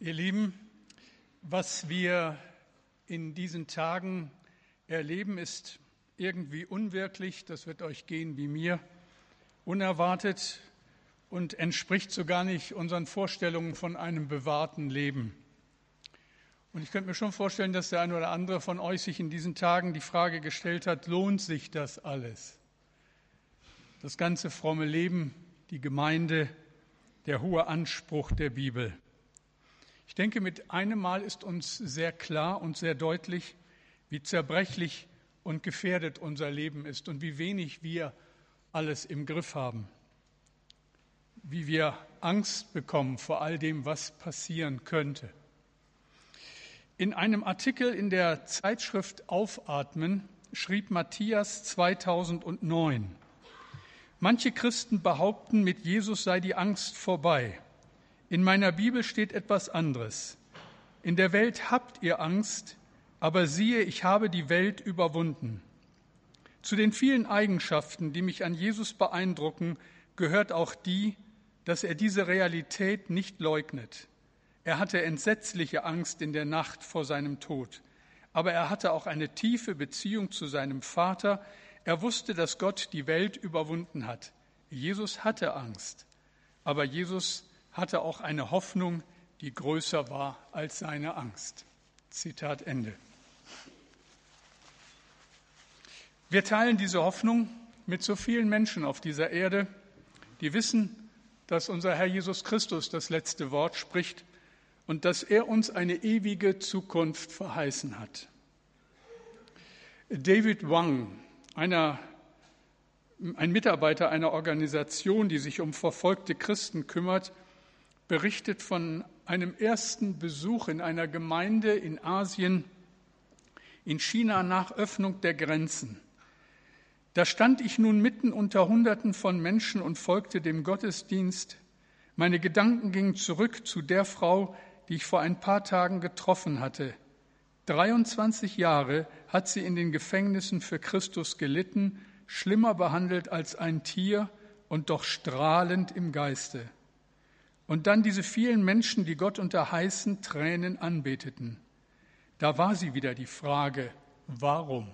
Ihr Lieben, was wir in diesen Tagen erleben, ist irgendwie unwirklich. Das wird euch gehen wie mir. Unerwartet und entspricht so gar nicht unseren Vorstellungen von einem bewahrten Leben. Und ich könnte mir schon vorstellen, dass der eine oder andere von euch sich in diesen Tagen die Frage gestellt hat, lohnt sich das alles? Das ganze fromme Leben, die Gemeinde, der hohe Anspruch der Bibel. Ich denke, mit einem Mal ist uns sehr klar und sehr deutlich, wie zerbrechlich und gefährdet unser Leben ist und wie wenig wir alles im Griff haben, wie wir Angst bekommen vor all dem, was passieren könnte. In einem Artikel in der Zeitschrift Aufatmen schrieb Matthias 2009, Manche Christen behaupten, mit Jesus sei die Angst vorbei. In meiner Bibel steht etwas anderes. In der Welt habt ihr Angst, aber siehe, ich habe die Welt überwunden. Zu den vielen Eigenschaften, die mich an Jesus beeindrucken, gehört auch die, dass er diese Realität nicht leugnet. Er hatte entsetzliche Angst in der Nacht vor seinem Tod, aber er hatte auch eine tiefe Beziehung zu seinem Vater. Er wusste, dass Gott die Welt überwunden hat. Jesus hatte Angst, aber Jesus hatte auch eine Hoffnung, die größer war als seine Angst. Zitat Ende. Wir teilen diese Hoffnung mit so vielen Menschen auf dieser Erde, die wissen, dass unser Herr Jesus Christus das letzte Wort spricht und dass er uns eine ewige Zukunft verheißen hat. David Wang, einer, ein Mitarbeiter einer Organisation, die sich um verfolgte Christen kümmert, berichtet von einem ersten Besuch in einer Gemeinde in Asien, in China nach Öffnung der Grenzen. Da stand ich nun mitten unter Hunderten von Menschen und folgte dem Gottesdienst. Meine Gedanken gingen zurück zu der Frau, die ich vor ein paar Tagen getroffen hatte. 23 Jahre hat sie in den Gefängnissen für Christus gelitten, schlimmer behandelt als ein Tier und doch strahlend im Geiste. Und dann diese vielen Menschen, die Gott unter heißen Tränen anbeteten. Da war sie wieder die Frage, warum?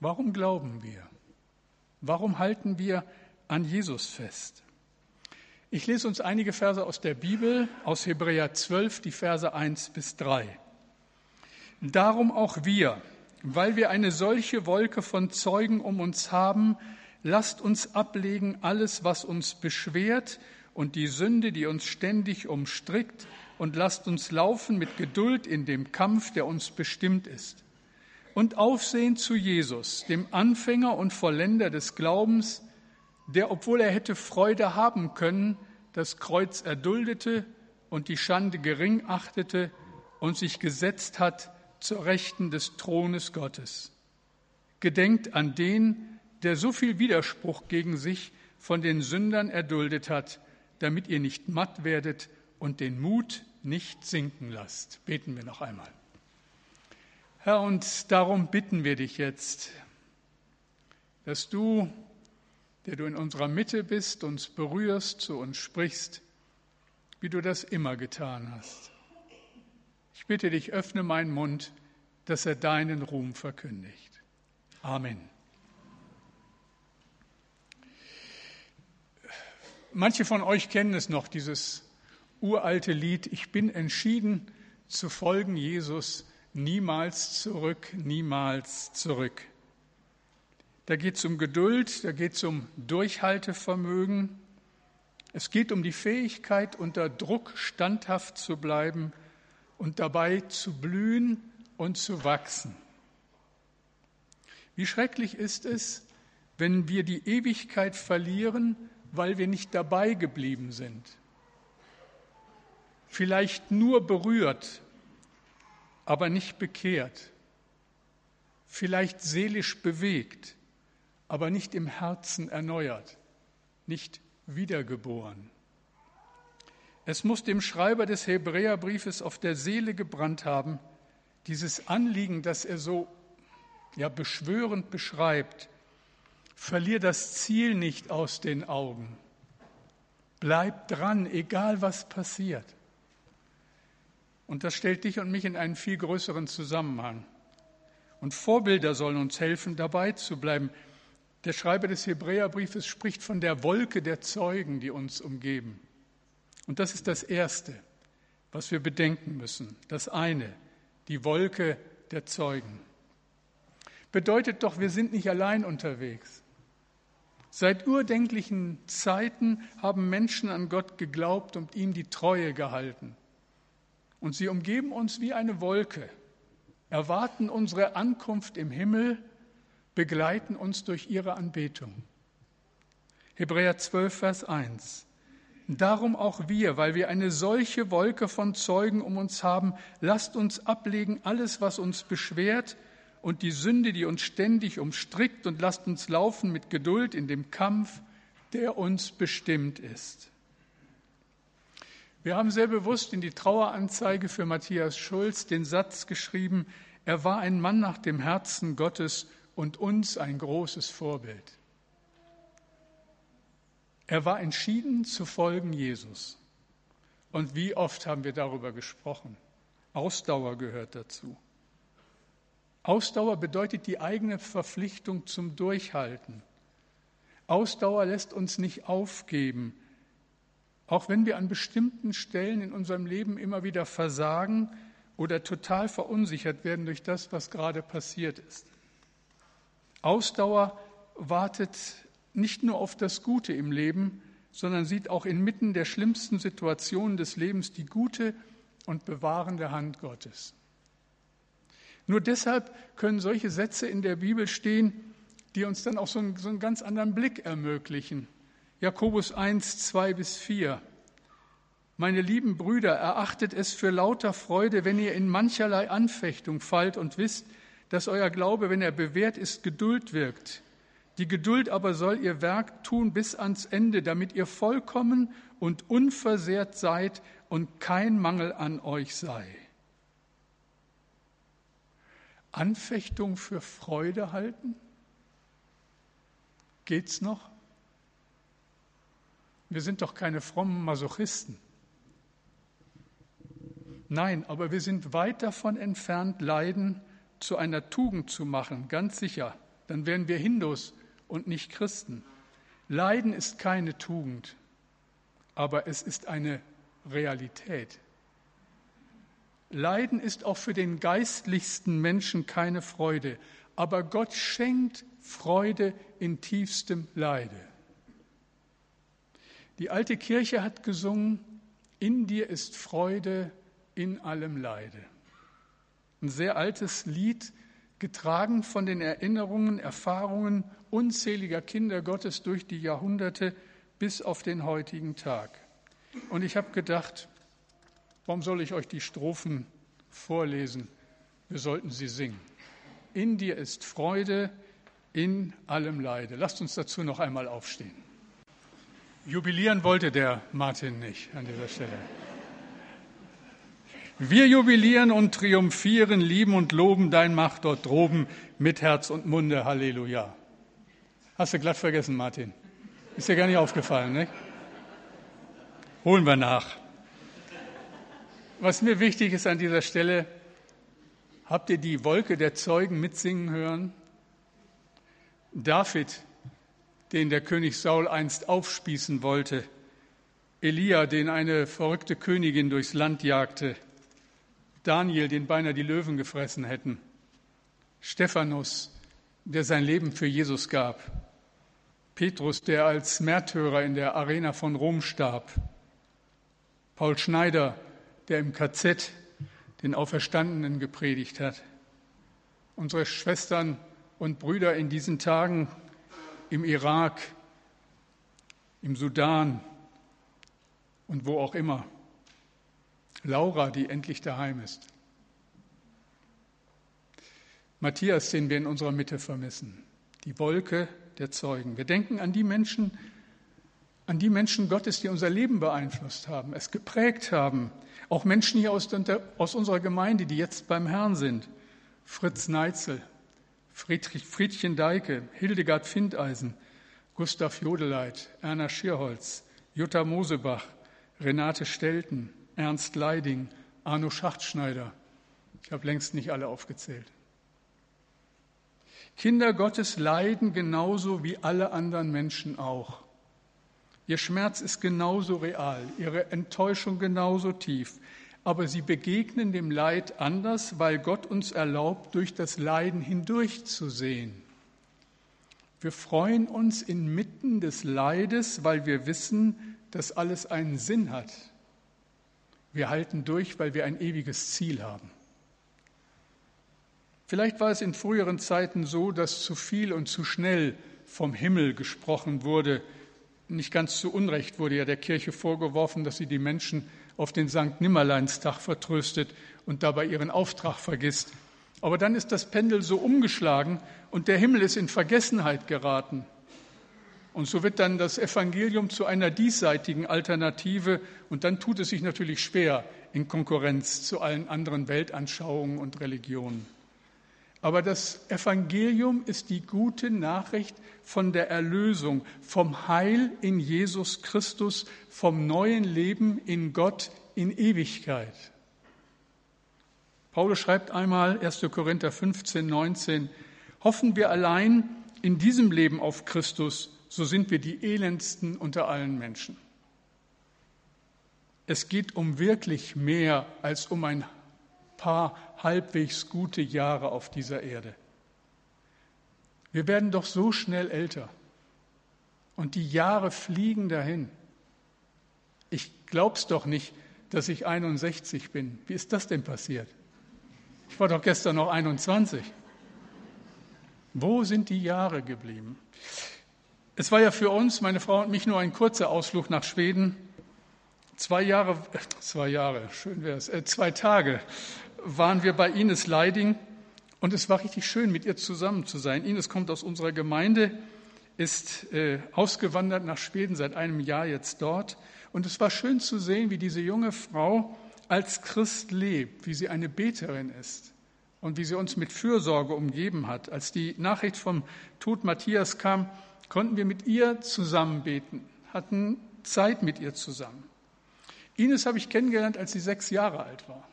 Warum glauben wir? Warum halten wir an Jesus fest? Ich lese uns einige Verse aus der Bibel, aus Hebräer 12, die Verse 1 bis 3. Darum auch wir, weil wir eine solche Wolke von Zeugen um uns haben, lasst uns ablegen alles, was uns beschwert und die Sünde, die uns ständig umstrickt, und lasst uns laufen mit Geduld in dem Kampf, der uns bestimmt ist. Und aufsehen zu Jesus, dem Anfänger und Vollender des Glaubens, der, obwohl er hätte Freude haben können, das Kreuz erduldete und die Schande gering achtete und sich gesetzt hat zur Rechten des Thrones Gottes. Gedenkt an den, der so viel Widerspruch gegen sich von den Sündern erduldet hat, damit ihr nicht matt werdet und den Mut nicht sinken lasst. Beten wir noch einmal. Herr, und darum bitten wir dich jetzt, dass du der du in unserer Mitte bist, uns berührst, zu uns sprichst, wie du das immer getan hast. Ich bitte dich, öffne meinen Mund, dass er deinen Ruhm verkündigt. Amen. Manche von euch kennen es noch, dieses uralte Lied, ich bin entschieden zu folgen Jesus, niemals zurück, niemals zurück. Da geht es um Geduld, da geht es um Durchhaltevermögen. Es geht um die Fähigkeit, unter Druck standhaft zu bleiben und dabei zu blühen und zu wachsen. Wie schrecklich ist es, wenn wir die Ewigkeit verlieren, weil wir nicht dabei geblieben sind. Vielleicht nur berührt, aber nicht bekehrt. Vielleicht seelisch bewegt, aber nicht im Herzen erneuert, nicht wiedergeboren. Es muss dem Schreiber des Hebräerbriefes auf der Seele gebrannt haben, dieses Anliegen, das er so ja, beschwörend beschreibt, verlier das Ziel nicht aus den Augen. Bleib dran, egal was passiert. Und das stellt dich und mich in einen viel größeren Zusammenhang. Und Vorbilder sollen uns helfen, dabei zu bleiben. Der Schreiber des Hebräerbriefes spricht von der Wolke der Zeugen, die uns umgeben. Und das ist das Erste, was wir bedenken müssen. Das eine, die Wolke der Zeugen. Bedeutet doch, wir sind nicht allein unterwegs. Seit urdenklichen Zeiten haben Menschen an Gott geglaubt und ihm die Treue gehalten. Und sie umgeben uns wie eine Wolke erwarten unsere Ankunft im Himmel, begleiten uns durch ihre Anbetung. Hebräer 12, Vers 1. Darum auch wir, weil wir eine solche Wolke von Zeugen um uns haben, lasst uns ablegen alles, was uns beschwert und die Sünde, die uns ständig umstrickt, und lasst uns laufen mit Geduld in dem Kampf, der uns bestimmt ist. Wir haben sehr bewusst in die Traueranzeige für Matthias Schulz den Satz geschrieben, er war ein Mann nach dem Herzen Gottes und uns ein großes Vorbild. Er war entschieden zu folgen Jesus. Und wie oft haben wir darüber gesprochen? Ausdauer gehört dazu. Ausdauer bedeutet die eigene Verpflichtung zum Durchhalten. Ausdauer lässt uns nicht aufgeben, auch wenn wir an bestimmten Stellen in unserem Leben immer wieder versagen oder total verunsichert werden durch das, was gerade passiert ist. Ausdauer wartet nicht nur auf das Gute im Leben, sondern sieht auch inmitten der schlimmsten Situationen des Lebens die gute und bewahrende Hand Gottes. Nur deshalb können solche Sätze in der Bibel stehen, die uns dann auch so einen, so einen ganz anderen Blick ermöglichen. Jakobus 1, 2 bis 4. Meine lieben Brüder, erachtet es für lauter Freude, wenn ihr in mancherlei Anfechtung fallt und wisst, dass euer Glaube, wenn er bewährt ist, Geduld wirkt. Die Geduld aber soll ihr Werk tun bis ans Ende, damit ihr vollkommen und unversehrt seid und kein Mangel an euch sei. Anfechtung für Freude halten? Geht's noch? Wir sind doch keine frommen Masochisten. Nein, aber wir sind weit davon entfernt, Leiden zu einer Tugend zu machen, ganz sicher. Dann wären wir Hindus und nicht Christen. Leiden ist keine Tugend, aber es ist eine Realität. Leiden ist auch für den geistlichsten Menschen keine Freude, aber Gott schenkt Freude in tiefstem Leide. Die alte Kirche hat gesungen, in dir ist Freude in allem Leide. Ein sehr altes Lied, getragen von den Erinnerungen, Erfahrungen unzähliger Kinder Gottes durch die Jahrhunderte bis auf den heutigen Tag. Und ich habe gedacht, warum soll ich euch die Strophen vorlesen? Wir sollten sie singen. In dir ist Freude, in allem Leide. Lasst uns dazu noch einmal aufstehen. Jubilieren wollte der Martin nicht an dieser Stelle. Wir jubilieren und triumphieren, lieben und loben dein Macht dort droben mit Herz und Munde. Halleluja. Hast du glatt vergessen, Martin. Ist dir gar nicht aufgefallen, ne? Holen wir nach. Was mir wichtig ist an dieser Stelle, habt ihr die Wolke der Zeugen mitsingen hören? David, den der König Saul einst aufspießen wollte, Elia, den eine verrückte Königin durchs Land jagte, Daniel, den beinahe die Löwen gefressen hätten, Stephanus, der sein Leben für Jesus gab, Petrus, der als Märtyrer in der Arena von Rom starb, Paul Schneider, der im KZ den Auferstandenen gepredigt hat, unsere Schwestern und Brüder in diesen Tagen im Irak, im Sudan und wo auch immer. Laura, die endlich daheim ist. Matthias, den wir in unserer Mitte vermissen. Die Wolke der Zeugen. Wir denken an die Menschen, an die Menschen Gottes, die unser Leben beeinflusst haben, es geprägt haben. Auch Menschen hier aus, aus unserer Gemeinde, die jetzt beim Herrn sind. Fritz Neitzel, Friedrich, Friedchen Deike, Hildegard Findeisen, Gustav Jodeleit, Erna Schierholz, Jutta Mosebach, Renate Stelten, Ernst Leiding, Arno Schachtschneider. Ich habe längst nicht alle aufgezählt. Kinder Gottes leiden genauso wie alle anderen Menschen auch. Ihr Schmerz ist genauso real, ihre Enttäuschung genauso tief. Aber sie begegnen dem Leid anders, weil Gott uns erlaubt, durch das Leiden hindurchzusehen. Wir freuen uns inmitten des Leides, weil wir wissen, dass alles einen Sinn hat. Wir halten durch, weil wir ein ewiges Ziel haben. Vielleicht war es in früheren Zeiten so, dass zu viel und zu schnell vom Himmel gesprochen wurde. Nicht ganz zu Unrecht wurde ja der Kirche vorgeworfen, dass sie die Menschen auf den Sankt Nimmerleinstag vertröstet und dabei ihren Auftrag vergisst. Aber dann ist das Pendel so umgeschlagen und der Himmel ist in Vergessenheit geraten. Und so wird dann das Evangelium zu einer diesseitigen Alternative und dann tut es sich natürlich schwer in Konkurrenz zu allen anderen Weltanschauungen und Religionen. Aber das Evangelium ist die gute Nachricht von der Erlösung, vom Heil in Jesus Christus, vom neuen Leben in Gott in Ewigkeit. Paulus schreibt einmal 1. Korinther 15, 19, hoffen wir allein in diesem Leben auf Christus, so sind wir die elendsten unter allen Menschen. Es geht um wirklich mehr als um ein paar halbwegs gute Jahre auf dieser Erde. Wir werden doch so schnell älter und die Jahre fliegen dahin. Ich glaub's doch nicht, dass ich 61 bin. Wie ist das denn passiert? Ich war doch gestern noch 21. Wo sind die Jahre geblieben? Es war ja für uns, meine Frau und mich, nur ein kurzer Ausflug nach Schweden. Zwei Jahre, äh, zwei Jahre, schön wäre es, äh, zwei Tage waren wir bei Ines Leiding und es war richtig schön, mit ihr zusammen zu sein. Ines kommt aus unserer Gemeinde, ist äh, ausgewandert nach Schweden, seit einem Jahr jetzt dort. Und es war schön zu sehen, wie diese junge Frau als Christ lebt, wie sie eine Beterin ist und wie sie uns mit Fürsorge umgeben hat. Als die Nachricht vom Tod Matthias kam, konnten wir mit ihr zusammen beten, hatten Zeit mit ihr zusammen. Ines habe ich kennengelernt, als sie sechs Jahre alt war.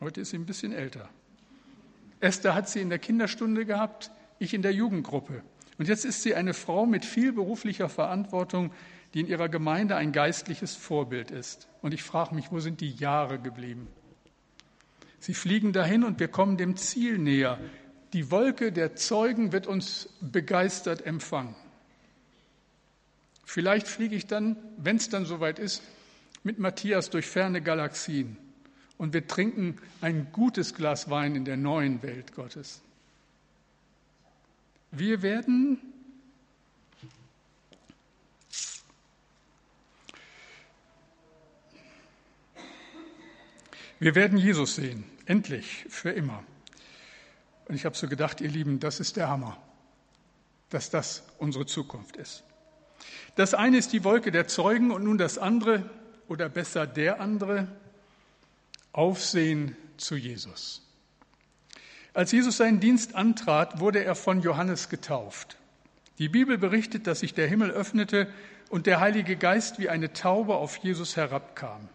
Heute ist sie ein bisschen älter. Esther hat sie in der Kinderstunde gehabt, ich in der Jugendgruppe. Und jetzt ist sie eine Frau mit viel beruflicher Verantwortung, die in ihrer Gemeinde ein geistliches Vorbild ist. Und ich frage mich, wo sind die Jahre geblieben? Sie fliegen dahin und wir kommen dem Ziel näher. Die Wolke der Zeugen wird uns begeistert empfangen. Vielleicht fliege ich dann, wenn es dann soweit ist, mit Matthias durch ferne Galaxien und wir trinken ein gutes Glas Wein in der neuen Welt Gottes. Wir werden Wir werden Jesus sehen, endlich, für immer. Und ich habe so gedacht, ihr Lieben, das ist der Hammer, dass das unsere Zukunft ist. Das eine ist die Wolke der Zeugen und nun das andere, oder besser der andere, Aufsehen zu Jesus. Als Jesus seinen Dienst antrat, wurde er von Johannes getauft. Die Bibel berichtet, dass sich der Himmel öffnete und der Heilige Geist wie eine Taube auf Jesus herabkam.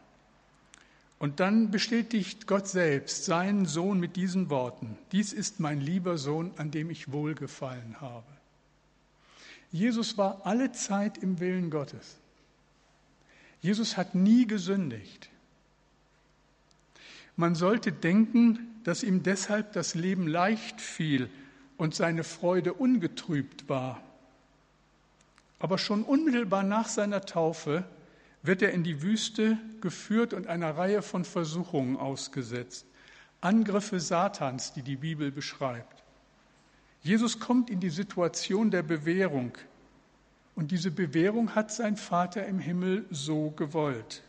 Und dann bestätigt Gott selbst seinen Sohn mit diesen Worten. Dies ist mein lieber Sohn, an dem ich wohlgefallen habe. Jesus war alle Zeit im Willen Gottes. Jesus hat nie gesündigt. Man sollte denken, dass ihm deshalb das Leben leicht fiel und seine Freude ungetrübt war. Aber schon unmittelbar nach seiner Taufe wird er in die Wüste geführt und einer Reihe von Versuchungen ausgesetzt. Angriffe Satans, die die Bibel beschreibt. Jesus kommt in die Situation der Bewährung. Und diese Bewährung hat sein Vater im Himmel so gewollt.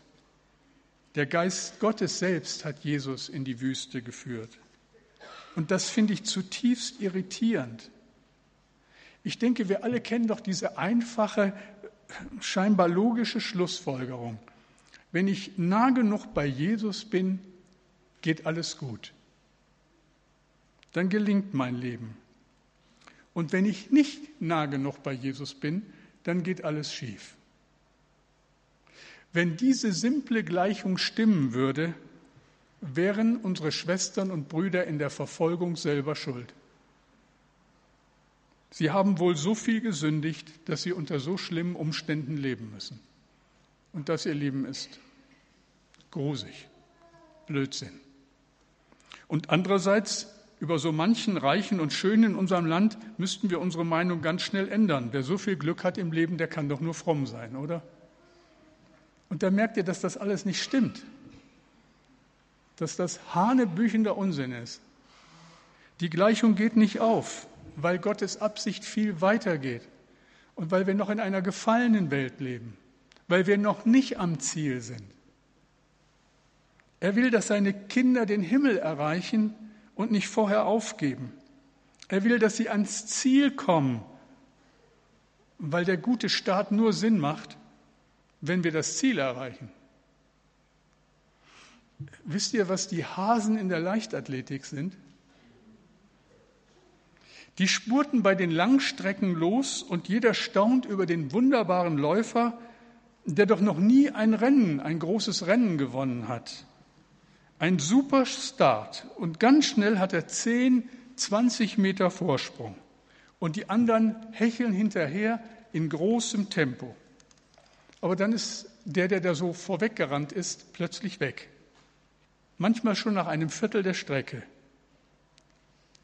Der Geist Gottes selbst hat Jesus in die Wüste geführt. Und das finde ich zutiefst irritierend. Ich denke, wir alle kennen doch diese einfache, scheinbar logische Schlussfolgerung. Wenn ich nah genug bei Jesus bin, geht alles gut. Dann gelingt mein Leben. Und wenn ich nicht nah genug bei Jesus bin, dann geht alles schief. Wenn diese simple Gleichung stimmen würde, wären unsere Schwestern und Brüder in der Verfolgung selber schuld. Sie haben wohl so viel gesündigt, dass sie unter so schlimmen Umständen leben müssen. Und das, ihr Lieben, ist grusig, Blödsinn. Und andererseits, über so manchen Reichen und Schönen in unserem Land müssten wir unsere Meinung ganz schnell ändern. Wer so viel Glück hat im Leben, der kann doch nur fromm sein, oder? Und da merkt ihr, dass das alles nicht stimmt. Dass das hanebüchender Unsinn ist. Die Gleichung geht nicht auf, weil Gottes Absicht viel weiter geht und weil wir noch in einer gefallenen Welt leben, weil wir noch nicht am Ziel sind. Er will, dass seine Kinder den Himmel erreichen und nicht vorher aufgeben. Er will, dass sie ans Ziel kommen, weil der gute Staat nur Sinn macht, wenn wir das Ziel erreichen. Wisst ihr, was die Hasen in der Leichtathletik sind? Die spurten bei den Langstrecken los und jeder staunt über den wunderbaren Läufer, der doch noch nie ein Rennen, ein großes Rennen gewonnen hat. Ein super Start und ganz schnell hat er 10, 20 Meter Vorsprung und die anderen hecheln hinterher in großem Tempo. Aber dann ist der, der da so vorweggerannt ist, plötzlich weg. Manchmal schon nach einem Viertel der Strecke.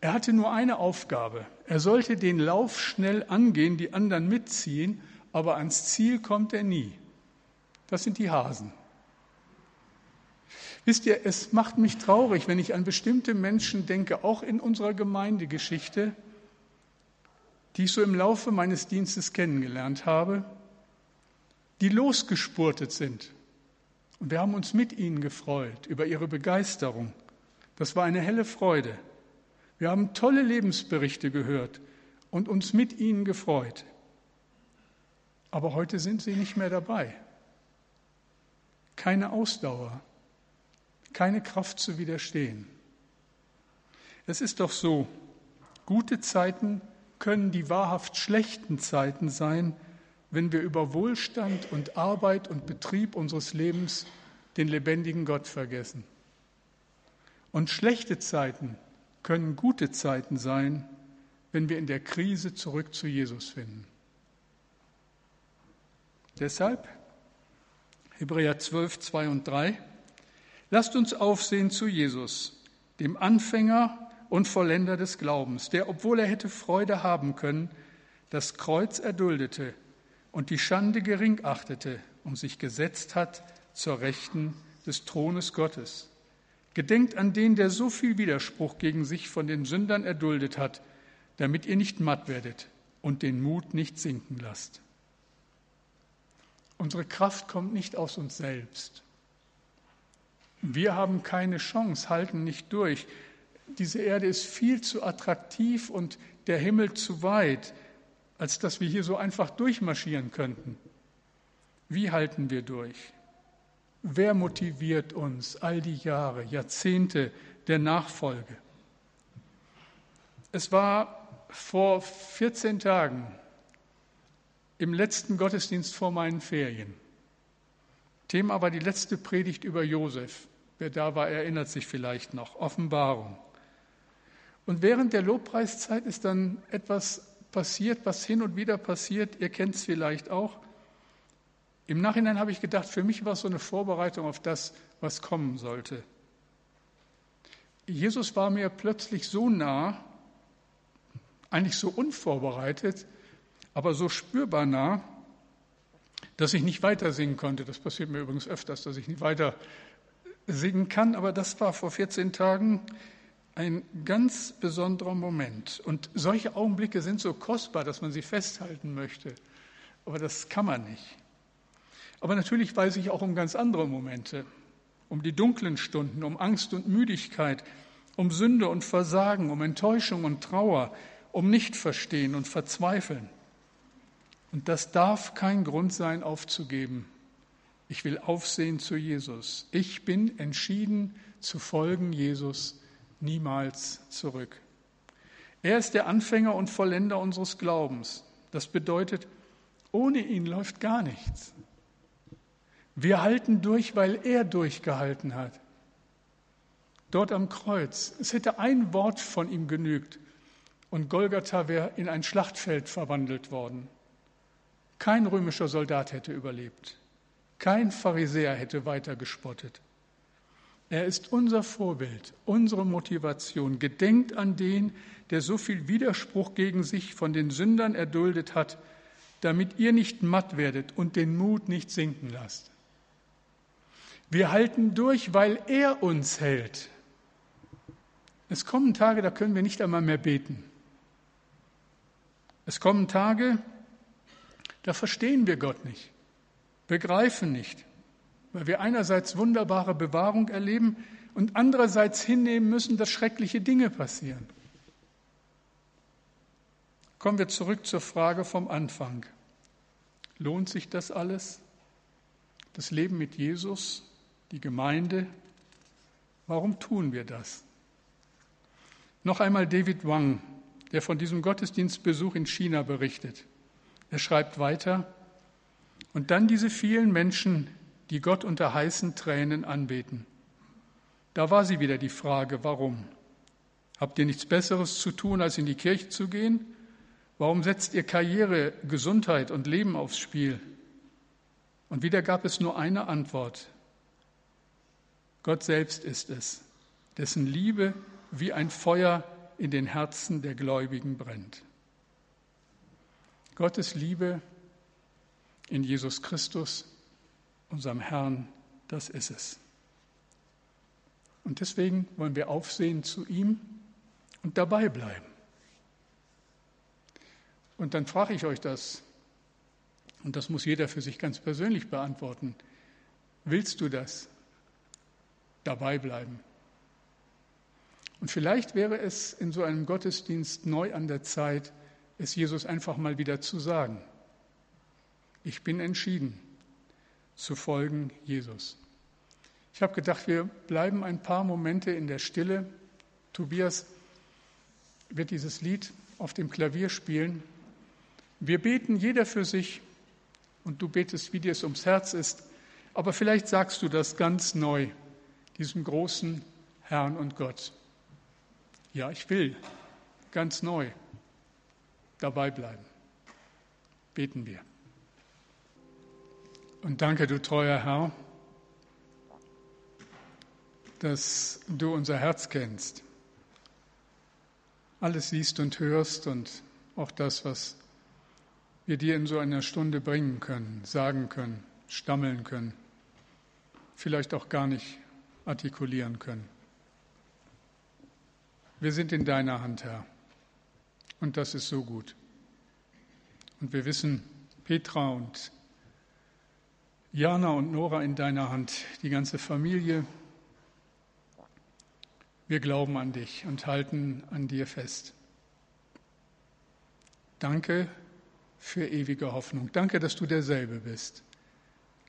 Er hatte nur eine Aufgabe. Er sollte den Lauf schnell angehen, die anderen mitziehen, aber ans Ziel kommt er nie. Das sind die Hasen. Wisst ihr, es macht mich traurig, wenn ich an bestimmte Menschen denke, auch in unserer Gemeindegeschichte, die ich so im Laufe meines Dienstes kennengelernt habe, die losgespurtet sind. Und wir haben uns mit ihnen gefreut über ihre Begeisterung. Das war eine helle Freude. Wir haben tolle Lebensberichte gehört und uns mit ihnen gefreut. Aber heute sind sie nicht mehr dabei. Keine Ausdauer, keine Kraft zu widerstehen. Es ist doch so, gute Zeiten können die wahrhaft schlechten Zeiten sein, wenn wir über Wohlstand und Arbeit und Betrieb unseres Lebens den lebendigen Gott vergessen. Und schlechte Zeiten können gute Zeiten sein, wenn wir in der Krise zurück zu Jesus finden. Deshalb Hebräer 12, 2 und 3. Lasst uns aufsehen zu Jesus, dem Anfänger und Vollender des Glaubens, der, obwohl er hätte Freude haben können, das Kreuz erduldete und die Schande gering achtete und sich gesetzt hat zur Rechten des Thrones Gottes. Gedenkt an den, der so viel Widerspruch gegen sich von den Sündern erduldet hat, damit ihr nicht matt werdet und den Mut nicht sinken lasst. Unsere Kraft kommt nicht aus uns selbst. Wir haben keine Chance, halten nicht durch. Diese Erde ist viel zu attraktiv und der Himmel zu weit, als dass wir hier so einfach durchmarschieren könnten. Wie halten wir durch? Wer motiviert uns all die Jahre, Jahrzehnte der Nachfolge? Es war vor 14 Tagen im letzten Gottesdienst vor meinen Ferien. Thema war die letzte Predigt über Josef. Wer da war, erinnert sich vielleicht noch. Offenbarung. Und während der Lobpreiszeit ist dann etwas passiert, was hin und wieder passiert. Ihr kennt es vielleicht auch. Im Nachhinein habe ich gedacht, für mich war es so eine Vorbereitung auf das, was kommen sollte. Jesus war mir plötzlich so nah, eigentlich so unvorbereitet, aber so spürbar nah, dass ich nicht weiter singen konnte. Das passiert mir übrigens öfters, dass ich nicht weiter singen kann, aber das war vor 14 Tagen ein ganz besonderer Moment. Und solche Augenblicke sind so kostbar, dass man sie festhalten möchte. Aber das kann man nicht. Aber natürlich weiß ich auch um ganz andere Momente, um die dunklen Stunden, um Angst und Müdigkeit, um Sünde und Versagen, um Enttäuschung und Trauer, um Nichtverstehen und Verzweifeln. Und das darf kein Grund sein, aufzugeben. Ich will aufsehen zu Jesus. Ich bin entschieden zu folgen Jesus niemals zurück. Er ist der Anfänger und Vollender unseres Glaubens. Das bedeutet, ohne ihn läuft gar nichts. Wir halten durch, weil er durchgehalten hat. Dort am Kreuz. Es hätte ein Wort von ihm genügt und Golgatha wäre in ein Schlachtfeld verwandelt worden. Kein römischer Soldat hätte überlebt. Kein Pharisäer hätte weiter gespottet. Er ist unser Vorbild, unsere Motivation. Gedenkt an den, der so viel Widerspruch gegen sich von den Sündern erduldet hat, damit ihr nicht matt werdet und den Mut nicht sinken lasst. Wir halten durch, weil er uns hält. Es kommen Tage, da können wir nicht einmal mehr beten. Es kommen Tage, da verstehen wir Gott nicht, begreifen nicht, weil wir einerseits wunderbare Bewahrung erleben und andererseits hinnehmen müssen, dass schreckliche Dinge passieren. Kommen wir zurück zur Frage vom Anfang. Lohnt sich das alles? Das Leben mit Jesus, die Gemeinde? Warum tun wir das? Noch einmal David Wang, der von diesem Gottesdienstbesuch in China berichtet. Er schreibt weiter, und dann diese vielen Menschen, die Gott unter heißen Tränen anbeten. Da war sie wieder die Frage, warum? Habt ihr nichts Besseres zu tun, als in die Kirche zu gehen? Warum setzt ihr Karriere, Gesundheit und Leben aufs Spiel? Und wieder gab es nur eine Antwort. Gott selbst ist es, dessen Liebe wie ein Feuer in den Herzen der Gläubigen brennt. Gottes Liebe in Jesus Christus, unserem Herrn, das ist es. Und deswegen wollen wir aufsehen zu ihm und dabei bleiben. Und dann frage ich euch das, und das muss jeder für sich ganz persönlich beantworten. Willst du das? Dabei bleiben. Und vielleicht wäre es in so einem Gottesdienst neu an der Zeit, es Jesus einfach mal wieder zu sagen. Ich bin entschieden zu folgen Jesus. Ich habe gedacht, wir bleiben ein paar Momente in der Stille. Tobias wird dieses Lied auf dem Klavier spielen wir beten jeder für sich und du betest, wie dir es ums Herz ist. Aber vielleicht sagst du das ganz neu, diesem großen Herrn und Gott. Ja, ich will ganz neu dabei bleiben. Beten wir. Und danke, du treuer Herr, dass du unser Herz kennst. Alles siehst und hörst und auch das, was wir dir in so einer Stunde bringen können, sagen können, stammeln können, vielleicht auch gar nicht artikulieren können. Wir sind in deiner Hand, Herr, und das ist so gut. Und wir wissen, Petra und Jana und Nora in deiner Hand, die ganze Familie. Wir glauben an dich und halten an dir fest. Danke für ewige Hoffnung. Danke, dass du derselbe bist.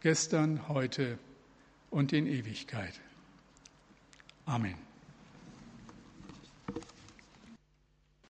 Gestern, heute und in Ewigkeit. Amen.